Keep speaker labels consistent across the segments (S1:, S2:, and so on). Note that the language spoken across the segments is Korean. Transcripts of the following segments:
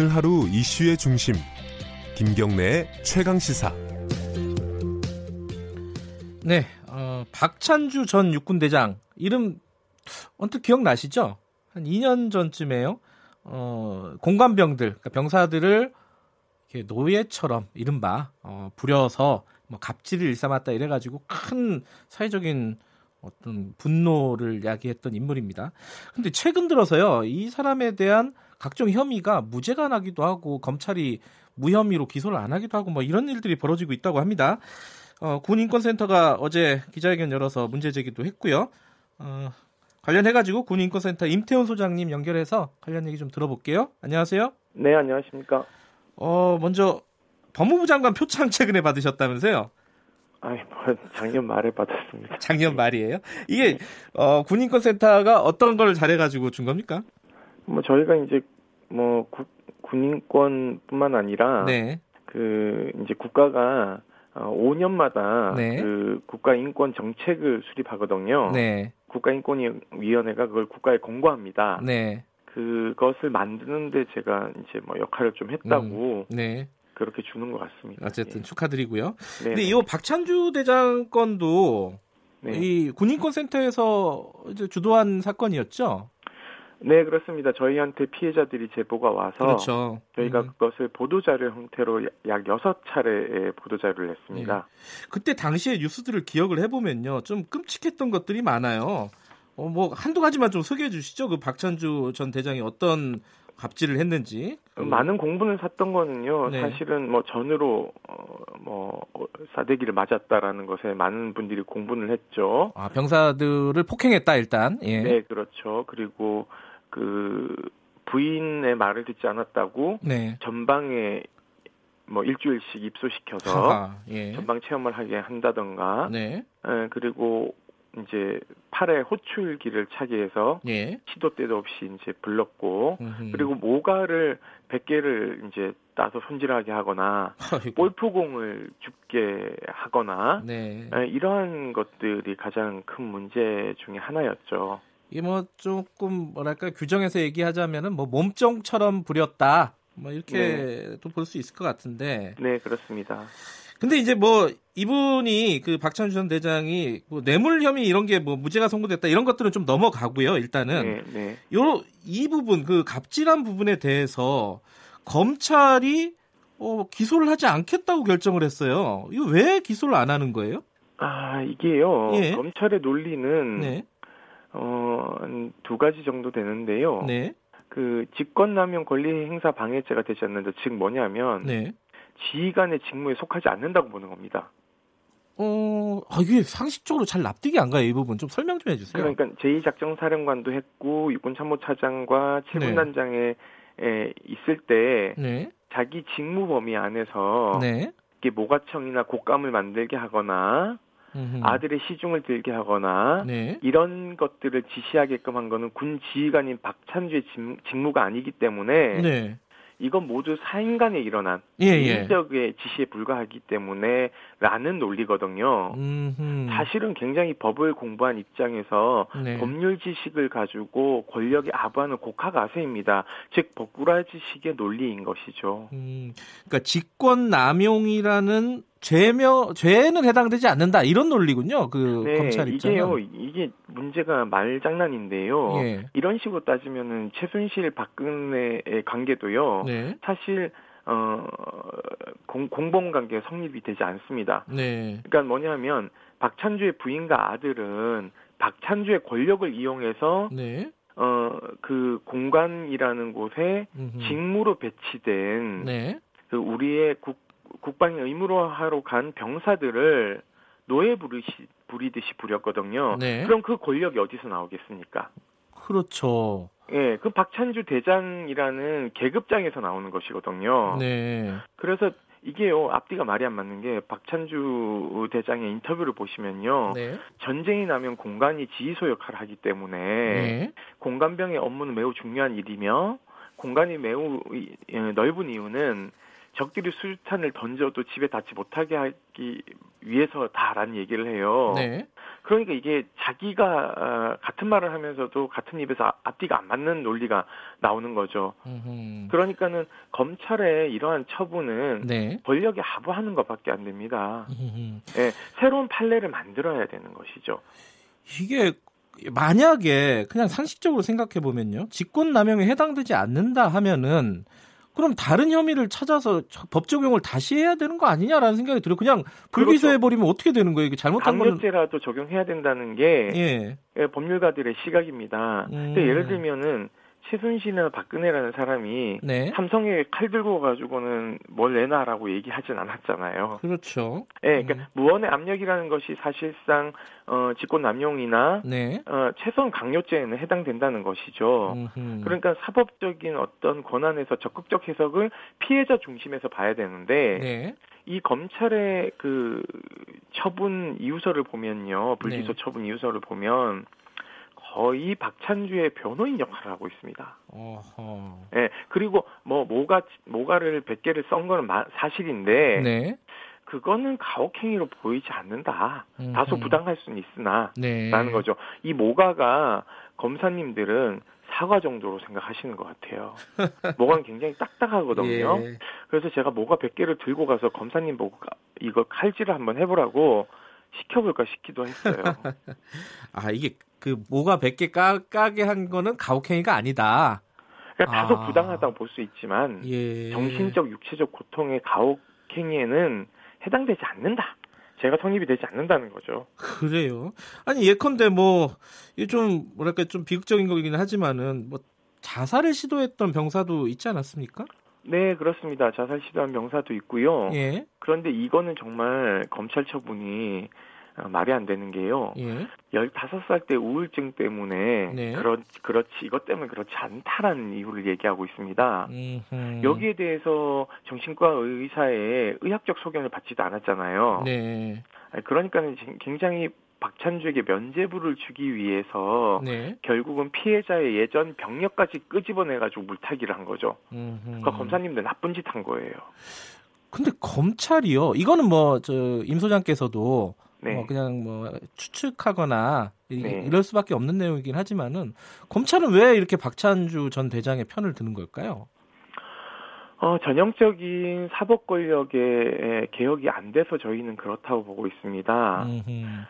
S1: 오늘 하루 이슈의 중심 김경래의 최강 시사.
S2: 네, 어, 박찬주 전 육군 대장 이름 언뜻 기억나시죠? 한 2년 전쯤에요. 어, 공관병들, 그러니까 병사들을 노예처럼 이른바 어, 부려서 뭐 갑질을 일삼았다 이래가지고 큰 사회적인 어떤 분노를 야기했던 인물입니다. 근데 최근 들어서요, 이 사람에 대한 각종 혐의가 무죄가 나기도 하고 검찰이 무혐의로 기소를 안 하기도 하고 뭐 이런 일들이 벌어지고 있다고 합니다. 어, 군인권센터가 어제 기자회견 열어서 문제 제기도 했고요. 어, 관련해가지고 군인권센터 임태훈 소장님 연결해서 관련 얘기 좀 들어볼게요. 안녕하세요.
S3: 네, 안녕하십니까.
S2: 어, 먼저 법무부 장관 표창 최근에 받으셨다면서요?
S3: 아이, 뭐, 작년 말에 받았습니다.
S2: 작년 말이에요? 이게, 어, 군인권센터가 어떤 걸 잘해가지고 준 겁니까?
S3: 뭐, 저희가 이제, 뭐, 국, 군인권뿐만 아니라,
S2: 네.
S3: 그, 이제 국가가, 어, 5년마다
S2: 네.
S3: 그 국가 인권 정책을 수립하거든요.
S2: 네.
S3: 국가 인권위원회가 그걸 국가에 공고합니다.
S2: 네.
S3: 그것을 만드는데 제가 이제 뭐 역할을 좀 했다고
S2: 네.
S3: 그렇게 주는 것 같습니다.
S2: 어쨌든 축하드리고요.
S3: 네.
S2: 근데
S3: 네.
S2: 이 박찬주 대장 건도
S3: 네.
S2: 이 군인권 센터에서 이제 주도한 사건이었죠?
S3: 네, 그렇습니다. 저희한테 피해자들이 제보가 와서
S2: 그렇죠.
S3: 저희가
S2: 음.
S3: 그것을 보도자료 형태로 약 여섯 차례의 보도자료를 냈습니다.
S2: 그때 당시의 뉴스들을 기억을 해보면요. 좀 끔찍했던 것들이 많아요. 어, 뭐, 한두 가지만 좀 소개해 주시죠. 그 박찬주 전 대장이 어떤 갑질을 했는지. 그-
S3: 많은 공분을 샀던 거는요.
S2: 네.
S3: 사실은 뭐 전으로 어, 뭐 사대기를 맞았다라는 것에 많은 분들이 공분을 했죠.
S2: 아, 병사들을 폭행했다, 일단. 예.
S3: 네, 그렇죠. 그리고 그 부인의 말을 듣지 않았다고
S2: 네.
S3: 전방에 뭐 일주일씩 입소시켜서
S2: 하하, 예.
S3: 전방 체험을 하게 한다던가
S2: 네.
S3: 에, 그리고 이제 팔에 호출기를 차게 해서
S2: 예.
S3: 시도 때도 없이 이제 불렀고
S2: 음흠.
S3: 그리고 모가를 100개를 이제 따서 손질하게 하거나
S2: 아이고.
S3: 볼프공을 줍게 하거나
S2: 네.
S3: 에, 이러한 것들이 가장 큰 문제 중에 하나였죠.
S2: 이게 뭐 조금 뭐랄까 규정에서 얘기하자면은 뭐 몸종처럼 부렸다. 뭐 이렇게도 볼수 있을 것 같은데.
S3: 네, 그렇습니다.
S2: 근데 이제 뭐 이분이 그 박찬주 전 대장이 뭐 뇌물 혐의 이런 게 뭐 무죄가 선고됐다 이런 것들은 좀 넘어가고요. 일단은
S3: 네, 네.
S2: 요 이 부분 그 갑질한 부분에 대해서 검찰이 어, 기소를 하지 않겠다고 결정을 했어요. 이거 왜 기소를 안 하는 거예요?
S3: 아, 이게요.
S2: 예.
S3: 검찰의 논리는
S2: 네.
S3: 어, 한두 가지 정도 되는데요.
S2: 네.
S3: 그 직권남용 권리 행사 방해죄가 되지 않는다. 즉 뭐냐면
S2: 네.
S3: 지휘관의 직무에 속하지 않는다고 보는 겁니다.
S2: 어, 아, 이게 상식적으로 잘 납득이 안 가요, 이 부분. 좀 설명 좀 해주세요.
S3: 그러니까 제2작전사령관도 했고 육군참모차장과 칠군단장에 에, 있을 때
S2: 네.
S3: 자기 직무 범위 안에서
S2: 네.
S3: 이렇게 모가청이나 곶감을 만들게 하거나
S2: 음흠.
S3: 아들의 시중을 들게 하거나
S2: 네.
S3: 이런 것들을 지시하게끔 한 거는 군 지휘관인 박찬주의 직- 직무가 아니기 때문에
S2: 네.
S3: 이건 모두 사인간에 일어난
S2: 예, 예.
S3: 개인적의 지시에 불과하기 때문에 라는 논리거든요.
S2: 음흠.
S3: 사실은 굉장히 법을 공부한 입장에서
S2: 네.
S3: 법률 지식을 가지고 권력에 아부하는 곡하가세입니다. 즉 법꾸라지식의 논리인 것이죠.
S2: 음, 그러니까 직권 남용이라는 죄며 죄는 해당되지 않는다 이런 논리군요. 그
S3: 네,
S2: 검찰 입장은.
S3: 이게요. 이게 문제가 말장난인데요.
S2: 예.
S3: 이런 식으로 따지면은 최순실 박근혜의 관계도요.
S2: 네.
S3: 사실 어 공, 공범 관계가 성립이 되지 않습니다.
S2: 네.
S3: 그러니까 뭐냐면 박찬주의 부인과 아들은 박찬주의 권력을 이용해서
S2: 네.
S3: 어그 공간이라는 곳에
S2: 음흠.
S3: 직무로 배치된
S2: 네.
S3: 그 우리의 국 국방의 의무로 하러 간 병사들을 노예 부르시 부리듯이 부렸거든요.
S2: 네.
S3: 그럼 그 권력이 어디서 나오겠습니까?
S2: 그렇죠.
S3: 예, 그 박찬주 대장이라는 계급장에서 나오는 것이거든요.
S2: 네.
S3: 그래서 이게요 앞뒤가 말이 안 맞는 게 박찬주 대장의 인터뷰를 보시면요
S2: 네.
S3: 전쟁이 나면 공간이 지휘소 역할을 하기 때문에
S2: 네.
S3: 공간병의 업무는 매우 중요한 일이며 공간이 매우 넓은 이유는 적들이 수류탄을 던져도 집에 닿지 못하게 하기 위해서다라는 얘기를 해요.
S2: 네.
S3: 그러니까 이게 자기가 어, 같은 말을 하면서도 같은 입에서 아, 앞뒤가 안 맞는 논리가 나오는 거죠.
S2: 음흠.
S3: 그러니까는 검찰의 이러한 처분은
S2: 네.
S3: 권력에 하부하는 것밖에 안 됩니다. 예, 새로운 판례를 만들어야 되는 것이죠.
S2: 이게 만약에 그냥 상식적으로 생각해 보면요. 직권 남용에 해당되지 않는다 하면은 그럼 다른 혐의를 찾아서 법 적용을 다시 해야 되는 거 아니냐라는 생각이 들어요. 그냥 불기소해 버리면 어떻게 되는 거예요? 이게 잘못한 거는
S3: 강력죄라도 적용해야 된다는 게
S2: 예.
S3: 예, 법률가들의 시각입니다.
S2: 음.
S3: 근데 예를 들면은 최순실이나 박근혜라는 사람이
S2: 네.
S3: 삼성에 칼 들고 가지고는 뭘 내놔라고 얘기하진 않았잖아요.
S2: 그렇죠.
S3: 예, 그러니까
S2: 음.
S3: 무언의 압력이라는 것이 사실상 어, 직권 남용이나
S2: 네.
S3: 어, 최소한 강요죄에는 해당된다는 것이죠.
S2: 음흠.
S3: 그러니까 사법적인 어떤 권한에서 적극적 해석을 피해자 중심에서 봐야 되는데
S2: 네.
S3: 이 검찰의 그 처분 이유서를 보면요, 불기소
S2: 네.
S3: 처분 이유서를 보면 거의 박찬주의 변호인 역할을 하고 있습니다.
S2: 어허.
S3: 예, 그리고 뭐 모가 모가를 100개를 썬 거는 마- 사실인데
S2: 네.
S3: 그거는 가혹행위로 보이지 않는다. 다소
S2: 음흠.
S3: 부당할 수는 있으나
S2: 네.
S3: 라는 거죠. 이 모가가 검사님들은 사과 정도로 생각하시는 것 같아요. 모가는 굉장히 딱딱하거든요.
S2: 예.
S3: 그래서 제가 모가 100개를 들고 가서 검사님 보고 가- 이거 칼질을 한번 해보라고 시켜볼까 싶기도 했어요.
S2: 아 이게 그 뭐가 100개 까, 까게 한 거는 가혹행위가 아니다.
S3: 그러니까 다소
S2: 아.
S3: 부당하다고 볼 수 있지만
S2: 예.
S3: 정신적, 육체적 고통의 가혹행위에는 해당되지 않는다. 제가 성립이 되지 않는다는 거죠.
S2: 그래요. 아니 예컨대 뭐 이게 좀 뭐랄까 좀 비극적인 거긴 하지만은 뭐 자살을 시도했던 병사도 있지 않았습니까?
S3: 네, 그렇습니다. 자살 시도한 명사도 있고요.
S2: 예.
S3: 그런데 이거는 정말 검찰 처분이 어, 말이 안 되는 게요.
S2: 예.
S3: 15살 때 우울증 때문에
S2: 네.
S3: 그렇, 그렇지 이것 때문에 그렇지 않다라는 이유를 얘기하고 있습니다.
S2: 음흠.
S3: 여기에 대해서 정신과 의사의 의학적 소견을 받지도 않았잖아요.
S2: 네.
S3: 아니, 그러니까는 지- 굉장히 박찬주에게 면죄부를 주기 위해서
S2: 네.
S3: 결국은 피해자의 예전 병력까지 끄집어내가지고 물타기를 한 거죠.
S2: 음흠.
S3: 그러니까 검사님들 나쁜 짓 한 거예요.
S2: 근데 검찰이요. 이거는 뭐 저 임 소장께서도
S3: 네.
S2: 뭐 그냥 뭐 추측하거나 이-
S3: 네.
S2: 이럴 수밖에 없는 내용이긴 하지만은 검찰은 왜 이렇게 박찬주 전 대장의 편을 드는 걸까요?
S3: 어, 전형적인 사법 권력의 개혁이 안 돼서 저희는 그렇다고 보고 있습니다.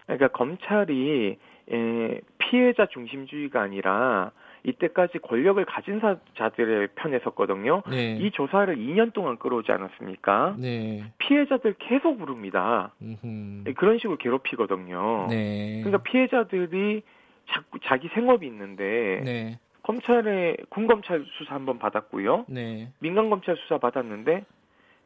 S3: 그러니까 검찰이 에, 피해자 중심주의가 아니라 이때까지 권력을 가진 사- 자들의 편에 섰거든요.
S2: 네.
S3: 이 조사를 2년 동안 끌어오지 않았습니까?
S2: 네.
S3: 피해자들 계속 부릅니다.
S2: 음흠.
S3: 그런 식으로 괴롭히거든요.
S2: 네.
S3: 그러니까 피해자들이 자꾸 자기 생업이 있는데
S2: 네.
S3: 검찰에 군검찰 수사 한번 받았고요.
S2: 네.
S3: 민간 검찰 수사 받았는데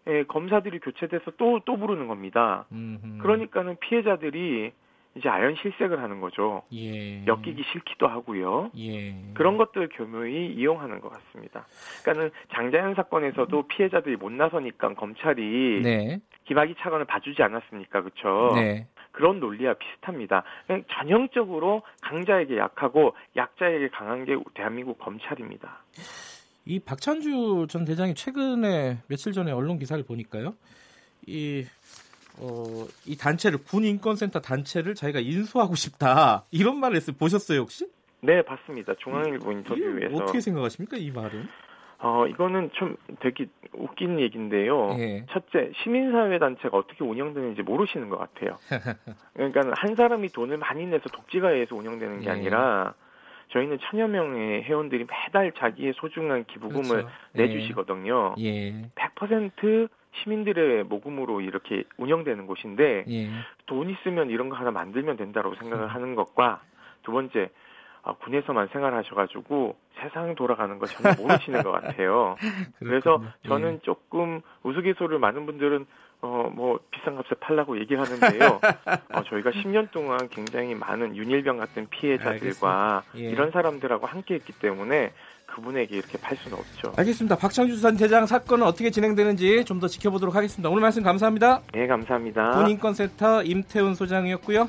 S3: 예, 검사들이 교체돼서 또또 부르는 겁니다.
S2: 음흠.
S3: 그러니까는 피해자들이 이제 아연 실색을 하는 거죠.
S2: 예.
S3: 엮이기 싫기도 하고요.
S2: 예.
S3: 그런 것들 교묘히 이용하는 것 같습니다. 그러니까는 장자연 사건에서도 피해자들이 못 나서니까 검찰이
S2: 네.
S3: 기막이 차관을 봐주지 않았습니까, 그렇죠?
S2: 네.
S3: 그런 논리와 비슷합니다. 전형적으로 강자에게 약하고 약자에게 강한 게 대한민국 검찰입니다.
S2: 이 박찬주 전 대장이 최근에 며칠 전에 언론 기사를 보니까요. 이, 어, 이 단체를, 군인권센터 단체를 자기가 인수하고 싶다. 이런 말을 했어요. 보셨어요, 혹시?
S3: 네, 봤습니다. 중앙일보 인터뷰에서.
S2: 어떻게 생각하십니까, 이 말은?
S3: 어, 이거는 좀 되게 웃긴 얘기인데요.
S2: 예.
S3: 첫째, 시민사회 단체가 어떻게 운영되는지 모르시는 것 같아요. 그러니까 한 사람이 돈을 많이 내서 독지가에서 운영되는 게
S2: 예.
S3: 아니라 저희는 천여 명의 회원들이 매달 자기의 소중한 기부금을
S2: 그렇죠.
S3: 내주시거든요.
S2: 예.
S3: 100% 시민들의 모금으로 이렇게 운영되는 곳인데
S2: 예.
S3: 돈 있으면 이런 거 하나 만들면 된다고 생각을
S2: 음.
S3: 하는 것과 두 번째 아, 군에서만 생활하셔가지고 세상 돌아가는 거 전혀 모르시는 것 같아요. 그래서
S2: 그렇군요.
S3: 저는 조금 우스갯소리를 많은 분들은 어 뭐 비싼 값에 팔라고 얘기를 하는데요. 어, 저희가 10년 동안 굉장히 많은 윤일병 같은 피해자들과.
S2: 예.
S3: 이런 사람들하고 함께 했기 때문에 그분에게 이렇게 팔 수는 없죠.
S2: 예. 알겠습니다. 박창주 전 대장 사건은 어떻게 진행되는지 좀 더 지켜보도록 하겠습니다. 오늘 말씀 감사합니다.
S3: 네, 감사합니다.
S2: 군인권센터 임태훈 소장이었고요.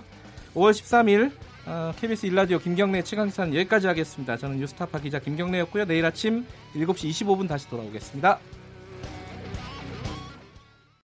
S2: 5월 13일 어, KBS 일라디오 김경래 최강산 여기까지 하겠습니다. 저는 뉴스타파 기자 김경래였고요. 내일 아침 7시 25분 다시 돌아오겠습니다.